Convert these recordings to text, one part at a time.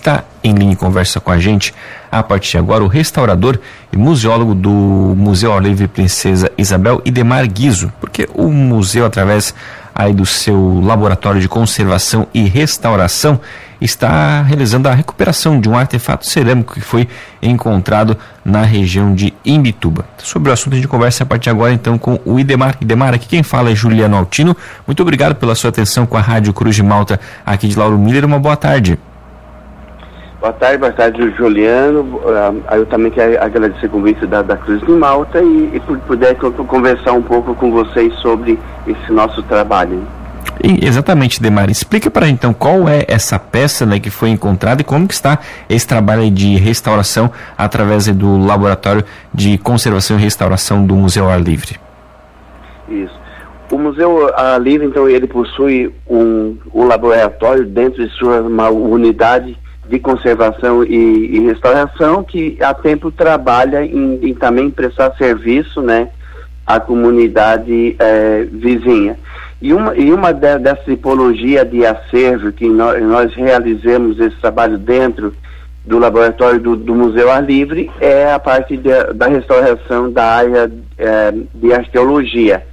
está em linha e conversa com a gente a partir de agora o restaurador e museólogo do Museu Ao Livre Princesa Isabel Idemar Guizo, porque o museu, através aí do seu laboratório de conservação e restauração, está realizando a recuperação de um artefato cerâmico que foi encontrado na região de Imbituba. Sobre o assunto a gente conversa a partir de agora então com o Idemar. Idemar, aqui quem fala é Juliano Altino. Muito obrigado pela sua atenção com a Rádio Cruz de Malta aqui de Lauro Miller. Uma boa tarde. Boa tarde, boa tarde, Juliano. Ah, eu também quero agradecer o convite da, da Cruz de Malta e, e por puder conversar um pouco com vocês sobre esse nosso trabalho. Exatamente, Demar. Explica para então qual é essa peça né, que foi encontrada e como que está esse trabalho de restauração através do Laboratório de Conservação e Restauração do Museu Ar Livre. Isso. O Museu Ar Livre, então, ele possui um, um laboratório dentro de sua uma unidade de conservação e, e restauração que há tempo trabalha em, em também prestar serviço, né, à comunidade eh, vizinha. E uma, e uma de, dessa tipologia de acervo que nós, nós realizamos esse trabalho dentro do laboratório do, do Museu Ar Livre é a parte de, da restauração da área é, de arqueologia.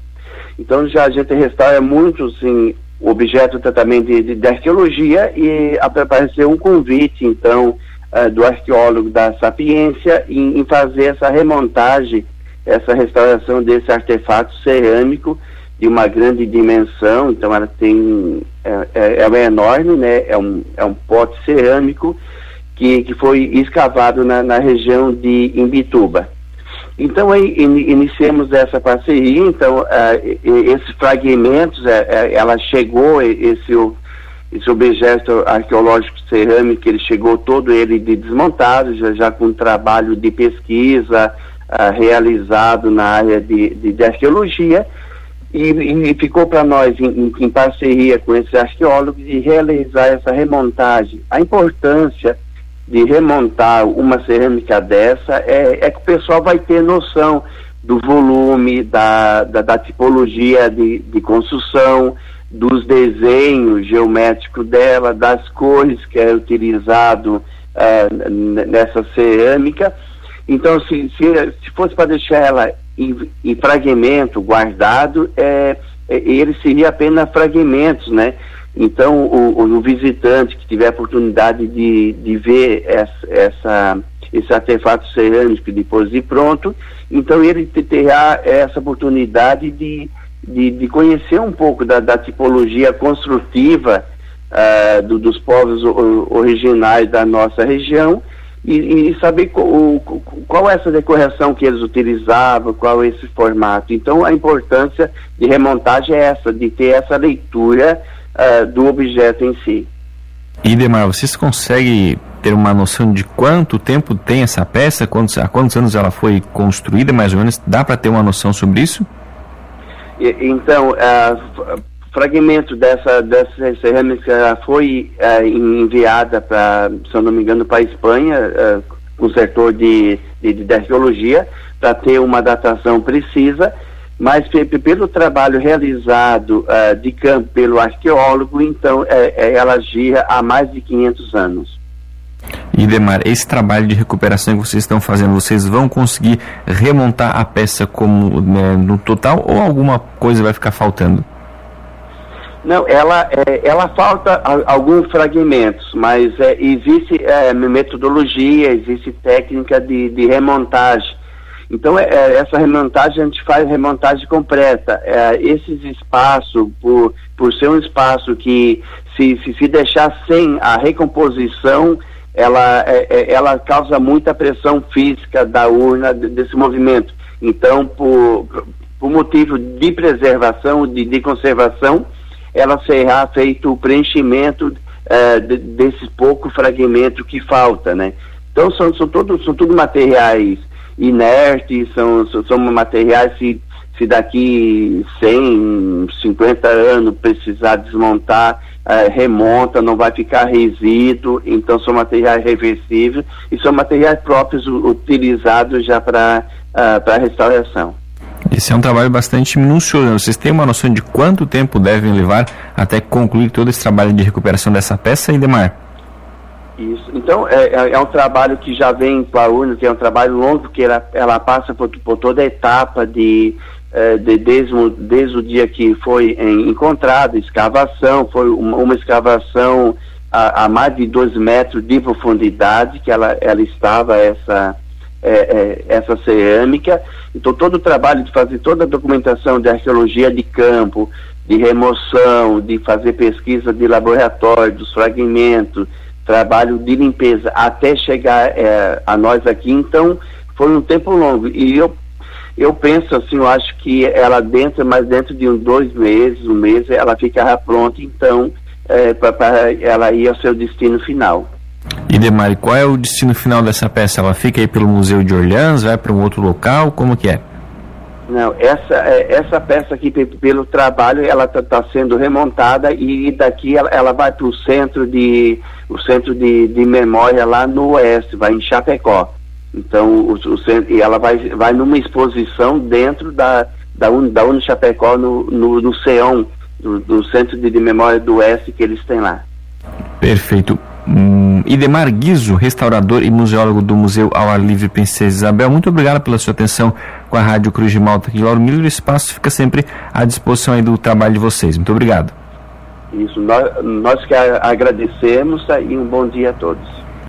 Então já a gente restaura muitos assim, objetos também de, de, de, arqueologia e apareceu um convite então é, do arqueólogo da Sapiência em, em fazer essa remontagem, essa restauração desse artefato cerâmico de uma grande dimensão, então ela tem, é, é, é enorme, né? É um, é um pote cerâmico que, que foi escavado na, na região de Imbituba. Então aí in, iniciamos essa parceria, então uh, esses fragmentos, uh, ela chegou, esse, esse objeto arqueológico cerâmico, ele chegou todo ele de desmontado, já, já com trabalho de pesquisa uh, realizado na área de, de, de arqueologia, e, e ficou para nós, em, em, parceria com esses arqueólogos, de realizar essa remontagem. A importância de remontar uma cerâmica dessa é, é que o pessoal vai ter noção do volume, da, da, da tipologia de, de construção, dos desenhos geométricos dela, das cores que é utilizado uh, nessa cerâmica. Então, se, se, se fosse para deixar ela em, em fragmento guardado, é, é, ele seria apenas fragmentos, né? Então, o, o, visitante que tiver a oportunidade de, de ver essa, essa, esse artefato cerâmico depois de pronto, então ele terá essa oportunidade de, de, de conhecer um pouco da, da tipologia construtiva uh, do, dos povos originais da nossa região e, e saber qual, qual é essa decoração que eles utilizavam, qual é esse formato. Então, a importância de remontagem é essa, de ter essa leitura uh, do objeto em si. Idemar, vocês conseguem ter uma noção de quanto tempo tem essa peça, quantos, há quantos anos ela foi construída, mais ou menos? Dá para ter uma noção sobre isso? E, então, uh, fragmento dessa, dessa cerâmica foi uh, enviada para, se eu não me engano, para a Espanha, uh, com o setor de, de, de arqueologia, para ter uma datação precisa, mas pelo trabalho realizado uh, de campo pelo arqueólogo, então ela gira há mais de 500 anos. Idemar, esse trabalho de recuperação que vocês estão fazendo, vocês vão conseguir remontar a peça como né, no total ou alguma coisa vai ficar faltando? Não, ela, é, ela falta alguns fragmentos, mas é, existe é, metodologia, existe técnica de, de remontagem. Então, é, é, essa remontagem, a gente faz remontagem completa. É, esses espaços, por, por ser um espaço que, se, se, se deixar sem a recomposição, ela, ela causa muita pressão física da urna desse movimento. Então, por, por motivo de preservação, de, de conservação, ela será feito o preenchimento uh, de, desse pouco fragmento que falta, né? Então são, são, todos, são tudo materiais inertes, são, são, materiais se, se daqui 100, 50 anos precisar desmontar, uh, remonta, não vai ficar resíduo, então são materiais reversíveis e são materiais próprios utilizados já para uh, restauração. Esse é um trabalho bastante minucioso. Vocês têm uma noção de quanto tempo devem levar até concluir todo esse trabalho de recuperação dessa peça, Indemar? Isso. Então, é, é, é um trabalho que já vem com a UNO, que é um trabalho longo, que ela, ela passa por, por toda a etapa de, é, de desde, desde, o dia que foi em, encontrado, escavação, foi uma, uma escavação a, a, mais de dois metros de profundidade, que ela, ela estava, essa, é, é, essa cerâmica. Então, todo o trabalho de fazer toda a documentação de arqueologia de campo, de remoção, de fazer pesquisa de laboratório, dos fragmentos, trabalho de limpeza até chegar é, a nós aqui, então foi um tempo longo. E eu, eu penso assim, eu acho que ela dentro, mas dentro de uns dois meses, um mês, ela ficará pronta, então, é, para ela ir ao seu destino final. E Demari, qual é o destino final dessa peça? Ela fica aí pelo Museu de Orleans, vai para um outro local, como que é? Não, essa, é, essa peça aqui, pelo trabalho, ela está tá sendo remontada e daqui ela, ela vai para o centro de o centro de, de memória lá no oeste, vai em Chapecó. Então, o, o centro, e ela vai, vai numa exposição dentro da, da, Un, da Uni Chapecó, no, no, no CEON, do, do Centro de, de Memória do Oeste que eles têm lá. Perfeito. Hum, Idemar Guizo, restaurador e museólogo do Museu ao Ar Livre Princesa Isabel, muito obrigado pela sua atenção com a Rádio Cruz de Malta aqui. Lauro Miller, o espaço fica sempre à disposição do trabalho de vocês. Muito obrigado. Isso, nós, nós que agradecemos e um bom dia a todos.